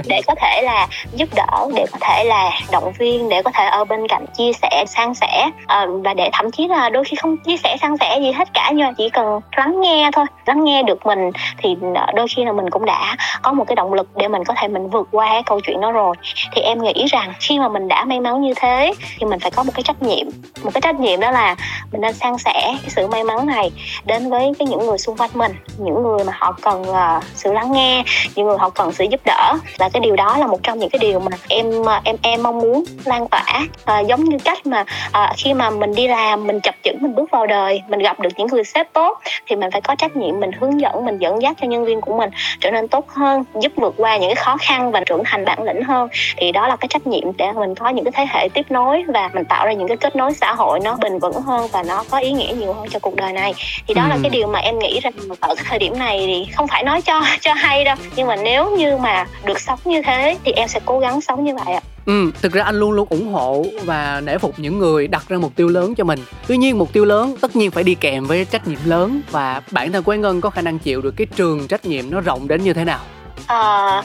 để có thể là giúp đỡ để có thể là động viên để có thể ở bên cạnh chia sẻ san sẻ uh, và để thậm chí là đôi khi không chia sẻ san sẻ gì hết cả nhưng mà chỉ cần lắng nghe thôi lắng nghe được mình thì đôi khi là mình cũng đã có một cái động lực để mình có thể mình vượt qua cái câu chuyện đó rồi. Thì em nghĩ rằng khi mà mình đã may mắn như thế thì mình phải có một cái trách nhiệm. Một cái trách nhiệm đó là mình nên san sẻ cái sự may mắn này đến với cái những người xung quanh mình những người mà họ cần uh, sự lắng nghe những người họ cần sự giúp đỡ. Và cái điều đó là một trong những cái điều mà em ờ, em em mong muốn lan tỏa. Uh, giống như cách mà uh, khi mà mình đi làm mình chập chững mình bước vào đời mình gặp được những người sếp tốt thì mình phải có trách nhiệm mình hướng dẫn mình dẫn dắt cho nhân viên của mình trở nên tốt hơn giúp vượt qua những cái khó khăn và trưởng thành bản lĩnh hơn thì đó là cái trách nhiệm để mình có những cái thế hệ tiếp nối và mình tạo ra những cái kết nối xã hội nó bền vững hơn và nó có ý nghĩa nhiều hơn cho cuộc đời này thì đó ừ. là cái điều mà em nghĩ rằng ở cái thời điểm này thì không phải nói cho cho hay đâu nhưng mà nếu như mà được sống như thế thì em sẽ cố gắng sống như vậy ạ Ừ, thực ra anh luôn luôn ủng hộ và nể phục những người đặt ra mục tiêu lớn cho mình. Tuy nhiên mục tiêu lớn tất nhiên phải đi kèm với trách nhiệm lớn và bản thân Quế Ngân có khả năng chịu được cái trường trách nhiệm nó rộng đến như thế nào? À,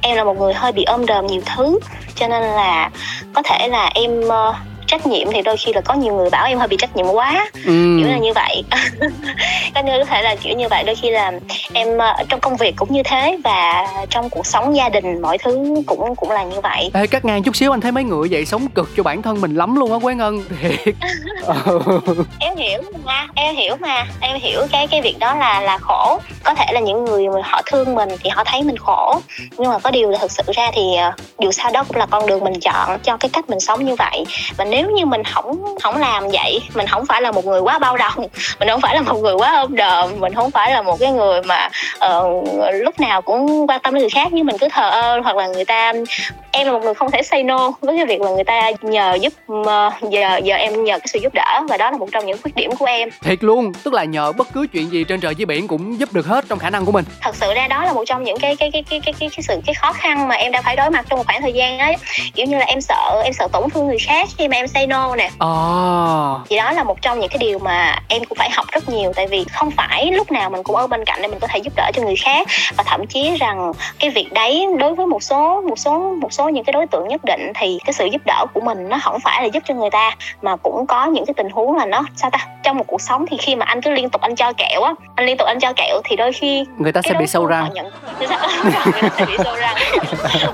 em là một người hơi bị ôm đờm nhiều thứ cho nên là có thể là em uh, trách nhiệm thì đôi khi là có nhiều người bảo em hơi bị trách nhiệm quá. Ừ. kiểu là như vậy. Có như có thể là kiểu như vậy đôi khi là em ờ, trong công việc cũng như thế và trong cuộc sống gia đình mọi thứ cũng cũng là như vậy. Ê, cắt ngang chút xíu anh thấy mấy người vậy sống cực cho bản thân mình lắm luôn á quế ngân. Thiệt. Em hiểu mà em hiểu mà em hiểu cái cái việc đó là là khổ. Có thể là những người mà họ thương mình thì họ thấy mình khổ. Nhưng mà có điều là thực sự ra thì ờ, dù sao đó cũng là con đường mình chọn cho cái cách mình sống như vậy. Và nếu nếu như mình không không làm vậy mình không phải là một người quá bao đồng mình không phải là một người quá ôm đờm mình không phải là một cái người mà uh, lúc nào cũng quan tâm đến người khác nhưng mình cứ thờ ơ hoặc là người ta em là một người không thể say no với cái việc là người ta nhờ giúp uh, giờ giờ em nhờ cái sự giúp đỡ và đó là một trong những khuyết điểm của em. Thiệt luôn tức là nhờ bất cứ chuyện gì trên trời dưới biển cũng giúp được hết trong khả năng của mình. Thật sự ra đó là một trong những cái cái cái cái cái cái, cái sự cái khó khăn mà em đã phải đối mặt trong một khoảng thời gian ấy. Kiểu như là em sợ em sợ tổn thương người khác khi mà em say no nè. Oh. thì đó là một trong những cái điều mà em cũng phải học rất nhiều tại vì không phải lúc nào mình cũng ở bên cạnh để mình có thể giúp đỡ cho người khác. Và thậm chí rằng cái việc đấy đối với một số một số một số những cái đối tượng nhất định thì cái sự giúp đỡ của mình nó không phải là giúp cho người ta mà cũng có những cái tình huống là nó sao ta trong một cuộc sống thì khi mà anh cứ liên tục anh cho kẹo á anh liên tục anh cho kẹo thì đôi khi người ta sẽ bị sâu răng. nhận... người ta sẽ bị sâu răng.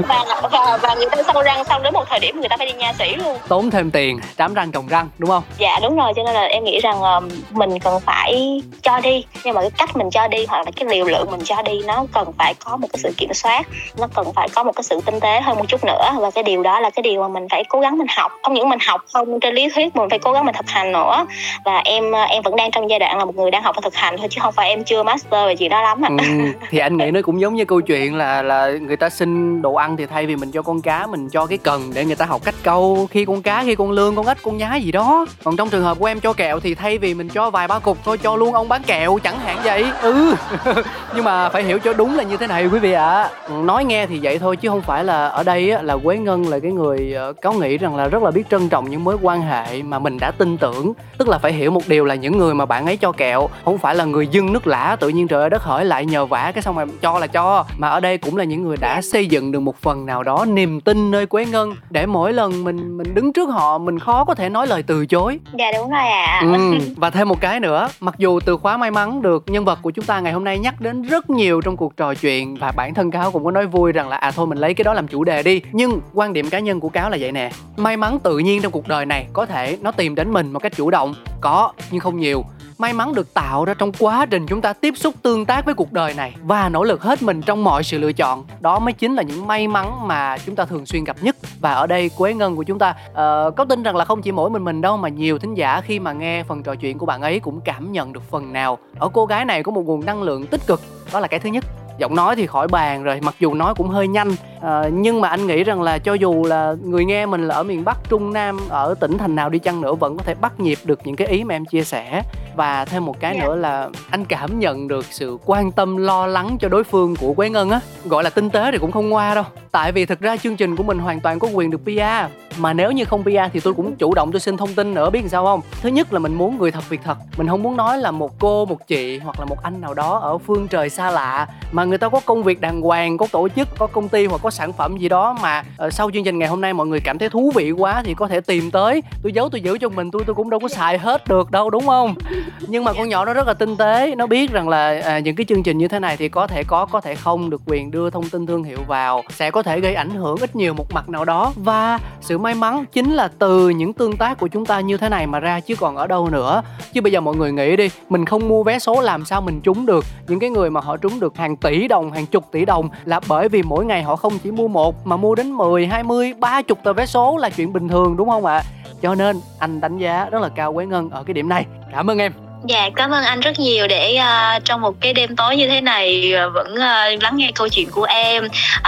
Và, và và người ta sâu răng xong đến một thời điểm người ta phải đi nha sĩ luôn. Tốn thêm tiền trám răng trồng răng đúng không? Dạ đúng rồi cho nên là em nghĩ rằng uh, mình cần phải cho đi. Nhưng mà cái cách mình cho đi hoặc là cái liều lượng mình cho đi nó cần phải có một cái sự kiểm soát nó cần phải có một cái sự tinh tế hơn một chút nữa. Và cái điều đó là cái điều mà mình phải cố gắng mình học. Không những mình học không trên lý thuyết mình phải cố gắng mình thực hành nữa. Và em ờ, em vẫn đang trong giai đoạn là một người đang học và thực hành thôi chứ không phải em chưa master về chuyện đó lắm ạ. Ừ, thì anh nghĩ nó cũng giống như câu chuyện là là người ta xin đồ ăn thì thay vì mình cho con cá mình cho cái cần để người ta học cách câu khi con cá khi con lươn con ếch con nhái gì đó. Còn trong trường hợp của em cho kẹo thì thay vì mình cho vài ba cục thôi cho luôn ông bán kẹo chẳng hạn vậy. Ừ. Nhưng mà phải hiểu cho đúng là như thế này quý vị ạ. À. nói nghe thì vậy thôi chứ không phải là ở đây á, là quế ngân là cái người ờ, có nghĩ rằng là rất là biết trân trọng những mối quan hệ mà mình đã tin tưởng. Tức là phải hiểu một điều là những người mà bạn ấy cho kẹo không phải là người dưng nước lã tự nhiên trời ơi đất hỡi lại nhờ vả cái xong rồi cho là cho. Mà ở đây cũng là những người đã xây dựng được một phần nào đó niềm tin nơi quế ngân để mỗi lần mình mình đứng trước họ mình khó có thể nói lời từ chối dạ đúng rồi ạ à. ừ. và thêm một cái nữa mặc dù từ khóa may mắn được nhân vật của chúng ta ngày hôm nay nhắc đến rất nhiều trong cuộc trò chuyện và bản thân cáo cũng có nói vui rằng là à thôi mình lấy cái đó làm chủ đề đi nhưng quan điểm cá nhân của cáo là vậy nè may mắn tự nhiên trong cuộc đời này có thể nó tìm đến mình một cách chủ động có nhưng không nhiều may mắn được tạo ra trong quá trình chúng ta tiếp xúc tương tác với cuộc đời này và nỗ lực hết mình trong mọi sự lựa chọn. Đó mới chính là những may mắn mà chúng ta thường xuyên gặp nhất. Và ở đây quế ngân của chúng ta uh, có tin rằng là không chỉ mỗi mình mình đâu mà nhiều thính giả khi mà nghe phần trò chuyện của bạn ấy cũng cảm nhận được phần nào. Ở cô gái này có một nguồn năng lượng tích cực đó là cái thứ nhất giọng nói thì khỏi bàn rồi mặc dù nói cũng hơi nhanh à, nhưng mà anh nghĩ rằng là cho dù là người nghe mình là ở miền bắc trung nam ở tỉnh thành nào đi chăng nữa vẫn có thể bắt nhịp được những cái ý mà em chia sẻ và thêm một cái yeah. Dạ. nữa là anh cảm nhận được sự quan tâm lo lắng cho đối phương của quế ngân á gọi là tinh tế thì cũng không ngoa đâu tại vì thực ra chương trình của mình hoàn toàn có quyền được PR mà nếu như không PR thì tôi cũng chủ động tôi xin thông tin nữa biết làm sao không? Thứ nhất là mình muốn người thật việc thật. Mình không muốn nói là một cô một chị hoặc là một anh nào đó ở phương trời xa lạ mà người ta có công việc đàng hoàng có tổ chức có công ty hoặc có sản phẩm gì đó mà uh, sau chương trình ngày hôm nay mọi người cảm thấy thú vị quá thì có thể tìm tới. Tôi giấu tôi giữ cho mình tôi tôi cũng đâu có xài hết được đâu đúng không? Nhưng mà con nhỏ nó rất là tinh tế nó biết rằng là à, những cái chương trình như thế này thì có thể có có thể không được quyền đưa thông tin thương hiệu vào sẽ có thể gây ảnh hưởng ít nhiều một mặt nào đó. Và sự may mắn chính là từ những tương tác của chúng ta như thế này mà ra chứ còn ở đâu nữa chứ bây giờ mọi người nghĩ đi mình không mua vé số làm sao mình trúng được những cái người mà họ trúng được hàng tỷ đồng hàng chục tỷ đồng là bởi vì mỗi ngày họ không chỉ mua một mà mua đến 10, 20, 30 tờ vé số là chuyện bình thường đúng không ạ? Cho nên anh đánh giá rất là cao Quế Ngân ở cái điểm này. Cảm ơn em. Dạ cảm ơn anh rất nhiều để uh, trong một cái đêm tối như thế này uh, vẫn uh, lắng nghe câu chuyện của em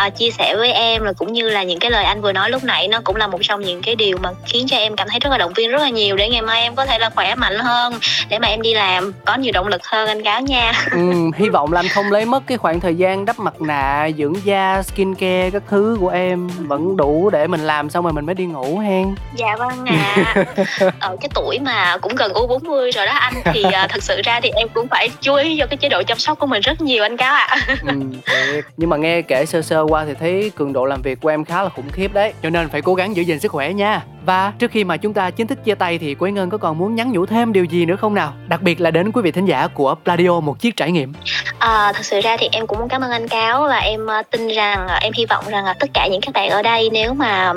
uh, chia sẻ với em là cũng như là những cái lời anh vừa nói lúc nãy nó cũng là một trong những cái điều mà khiến cho em cảm thấy rất là động viên rất là nhiều để ngày mai em có thể là khỏe mạnh hơn để mà em đi làm có nhiều động lực hơn anh cáo nha. ừ, hy vọng là anh không lấy mất cái khoảng thời gian đắp mặt nạ dưỡng da skin care các thứ của em vẫn đủ để mình làm xong rồi mình mới đi ngủ hen. Dạ vâng ạ. À. ở cái tuổi mà cũng gần u 40 rồi đó anh thì uh, thật sự ra thì em cũng phải chú ý cho cái chế độ chăm sóc của mình rất nhiều anh cáo ạ à. ừ, nhưng mà nghe kể sơ sơ qua thì thấy cường độ làm việc của em khá là khủng khiếp đấy cho nên phải cố gắng giữ gìn sức khỏe nha và trước khi mà chúng ta chính thức chia tay thì Quế Ngân có còn muốn nhắn nhủ thêm điều gì nữa không nào? Đặc biệt là đến quý vị thính giả của Pladio một chiếc trải nghiệm. À, thật sự ra thì em cũng muốn cảm ơn anh Cáo và em ờ, tin rằng ờ, em hy vọng rằng tất cả những các bạn ở đây nếu mà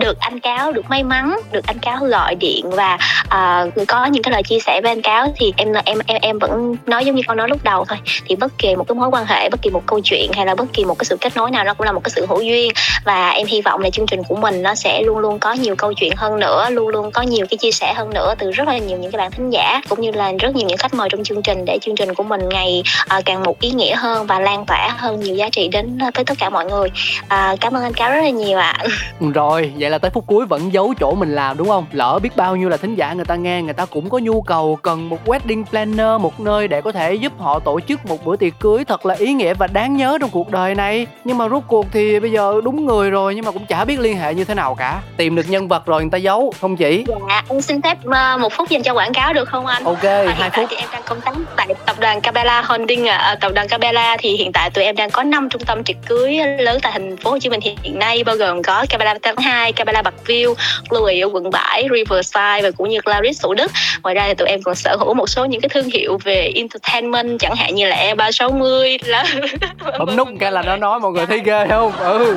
được anh Cáo được may mắn được anh Cáo gọi điện và uh, có những cái lời chia sẻ với anh Cáo thì em em em em vẫn nói giống như con nói lúc đầu thôi. Thì bất kỳ một cái mối quan hệ bất kỳ một câu chuyện hay là bất kỳ một cái sự kết nối nào nó cũng là một cái sự hữu duyên. Và em hy vọng là chương trình của mình nó sẽ luôn luôn có nhiều câu chuyện hơn nữa luôn luôn có nhiều cái chia sẻ hơn nữa từ rất là nhiều những cái bạn thính giả cũng như là rất nhiều những khách mời trong chương trình để chương trình của mình ngày uh, càng một ý nghĩa hơn và lan tỏa hơn nhiều giá trị đến à, với tất cả mọi người. Uh, cảm ơn anh cáo rất là nhiều ạ. À. rồi vậy là tới phút cuối vẫn giấu chỗ mình làm đúng không? Lỡ biết bao nhiêu là thính giả người ta nghe người ta cũng có nhu cầu cần một wedding planner một nơi để có thể giúp họ tổ chức một bữa tiệc cưới thật là ý nghĩa và đáng nhớ trong cuộc đời này. Nhưng mà rốt cuộc thì bây giờ đúng người rồi nhưng mà cũng chả biết liên hệ như thế nào cả. Tìm được nhân vật rồi người ta giấu không chỉ? Dạ em xin phép uh, một phút dành cho quảng cáo được không anh? Ok à, hai phút. thì em đang công tác tại tập đoàn Cabela Holding à, tập đoàn Cabela thì hiện tại tụi em đang có 5 trung tâm tiệc cưới lớn tại thành phố Hồ Chí Minh hiện nay bao gồm có Cabela tháng 2, Cabela Bạc Liêu, Louis ở quận 7, Riverside và cũng như Claris Thủ Đức. Ngoài ra thì tụi em còn sở hữu một số những cái thương hiệu về entertainment chẳng hạn như là E360 là bấm nút cái là nó nói mọi người thấy ghê không? Ừ.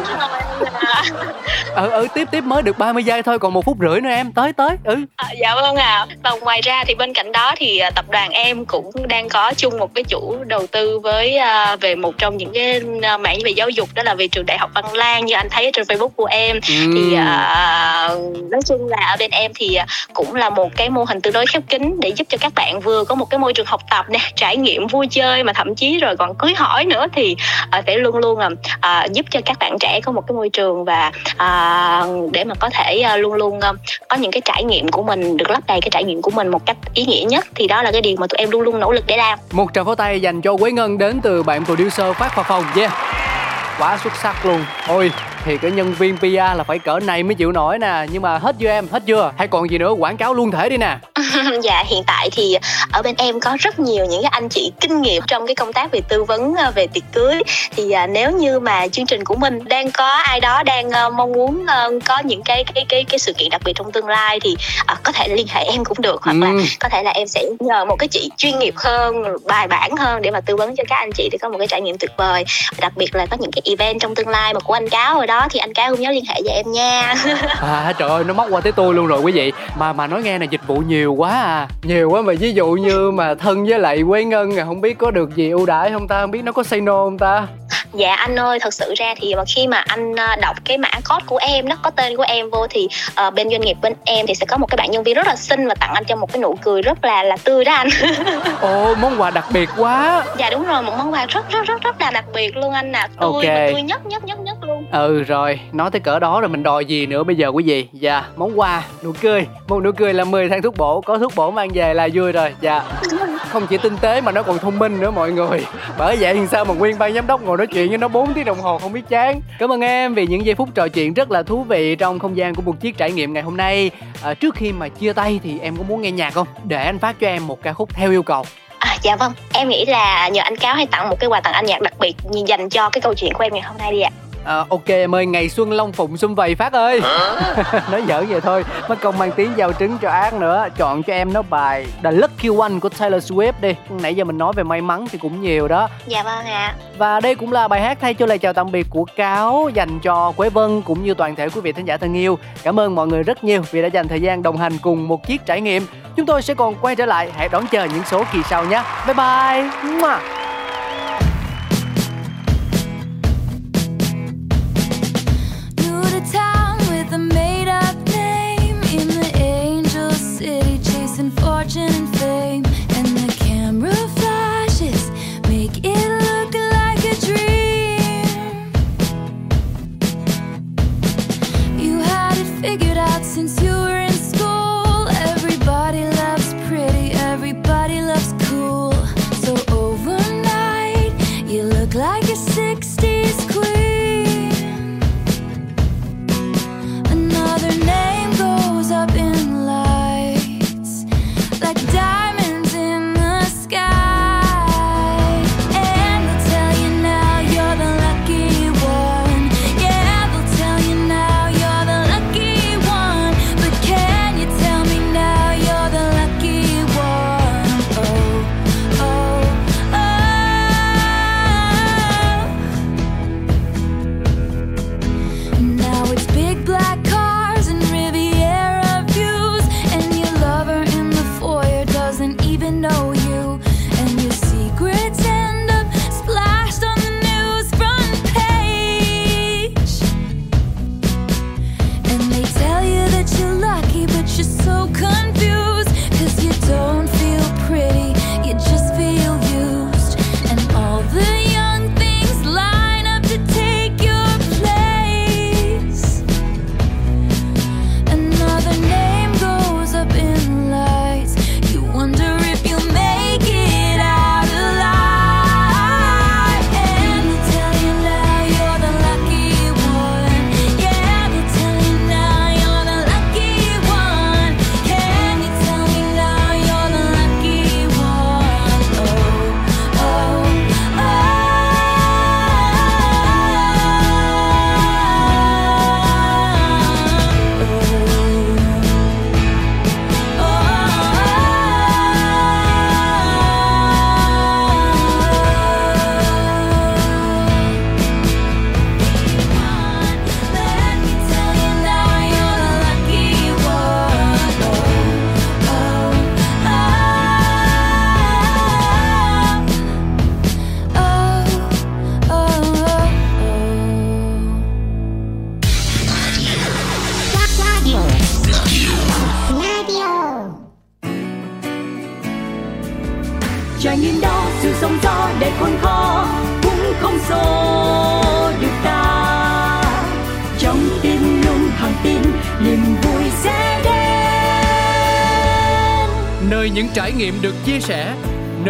ừ ừ tiếp tiếp mới được 30 giây thôi còn một phút rưỡi nữa em tới tới ừ à, dạ vâng ạ à. và ngoài ra thì bên cạnh đó thì à, tập đoàn em cũng đang có chung một cái chủ đầu tư với uh, về một trong những cái uh, mảng về giáo dục đó là về trường đại học Văn Lang như anh thấy trên Facebook của em ừ. thì uh, nói chung là ở bên em thì cũng là một cái mô hình tương đối khép kín để giúp cho các bạn vừa có một cái môi trường học tập nè trải nghiệm vui chơi mà thậm chí rồi còn cưới hỏi nữa thì uh, sẽ luôn luôn là uh, giúp cho các bạn trẻ có một cái môi trường và uh, để mà có thể uh, luôn luôn uh, có những cái trải nghiệm của mình được lấp đầy cái trải nghiệm của mình một cách ý nghĩa nhất. Thì đó là cái điều mà tụi em luôn luôn nỗ lực để làm. Một tràng pháo tay dành cho Quế Ngân đến từ bạn producer Phát vào Phòng yeah. Quá xuất sắc luôn. Ôi thì cái nhân viên PR là phải cỡ này mới chịu nổi nè. Nhưng mà hết chưa em? Hết chưa? Hay còn gì nữa? Quảng cáo luôn thể đi nè. Dạ hiện tại thì ở bên em có rất nhiều những cái anh chị kinh nghiệm trong cái công tác về tư vấn ờ, về tiệc cưới. Thì à, nếu như mà chương trình của mình đang có ai đó đang uh, mong muốn có những cái cái cái cái sự kiện đặc biệt trong tương lai thì có thể liên hệ em cũng được. Hoặc ừ. là có thể là em sẽ nhờ một cái chị chuyên nghiệp hơn bài bản hơn để mà tư vấn cho các anh chị để có một cái trải nghiệm tuyệt vời. Đặc biệt là có những cái event trong tương lai mà của anh cáo rồi đó thì anh cáo cũng nhớ liên hệ với em nha. À trời ơi nó móc qua tới tôi luôn rồi quý vị. Mà mà nói nghe là dịch vụ nhiều quá à. Nhiều quá mà ví dụ như mà thân với lại quế ngân không biết có được gì ưu đãi không ta? Không biết nó có say no không ta? Dạ anh ơi thật sự ra thì khi mà anh ờ, đọc cái mã code của em nó có tên của em vô thì uh, bên doanh nghiệp bên em thì sẽ có một cái bạn nhân viên rất là xinh và tặng anh cho một cái nụ cười rất là là tươi đó anh. Ồ món quà đặc biệt quá. Dạ đúng rồi một món quà rất rất rất rất là đặc biệt luôn anh nè. À. tươi okay. tươi nhất nhất nhất nhất luôn. Ừ rồi nói tới cỡ đó rồi mình đòi gì nữa bây giờ quý vị? Dạ món quà nụ cười. Một nụ cười là 10 thang thuốc bổ có thuốc bổ mang về là vui rồi. Dạ không chỉ tinh tế mà nó còn thông minh nữa mọi người. Bởi vậy thì sao mà nguyên ban giám đốc ngồi nói chuyện với nó 4 tiếng đồng hồ không biết chán. Cảm ơn em vì những giây phút trò chuyện rất là thú vị trong không gian của một chiếc trải nghiệm ngày hôm nay. À, trước khi mà chia tay thì em có muốn nghe nhạc không? Để anh phát cho em một ca khúc theo yêu cầu. À, dạ vâng, em nghĩ là nhờ anh Cáo hay tặng một cái quà tặng âm nhạc đặc biệt dành cho cái câu chuyện của em ngày hôm nay đi ạ. À, ok em ơi, ngày xuân long phụng xung vầy phát ơi. Nói giỡn vậy thôi Mất công mang tiếng giao trứng cho ác nữa Chọn cho em nó bài The Lucky One của Taylor Swift đi. Nãy giờ mình nói về may mắn thì cũng nhiều đó. Dạ vâng ạ. Và đây cũng là bài hát thay cho lời chào tạm biệt của Cáo Dành cho Quế Vân cũng như toàn thể quý vị thính giả thân yêu. Cảm ơn mọi người rất nhiều vì đã dành thời gian đồng hành cùng một chiếc trải nghiệm. Chúng tôi sẽ còn quay trở lại Hãy đón chờ những số kỳ sau nhé. Bye bye imagine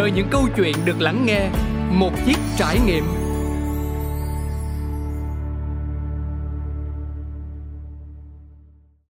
nhờ những câu chuyện được lắng nghe một chiếc trải nghiệm.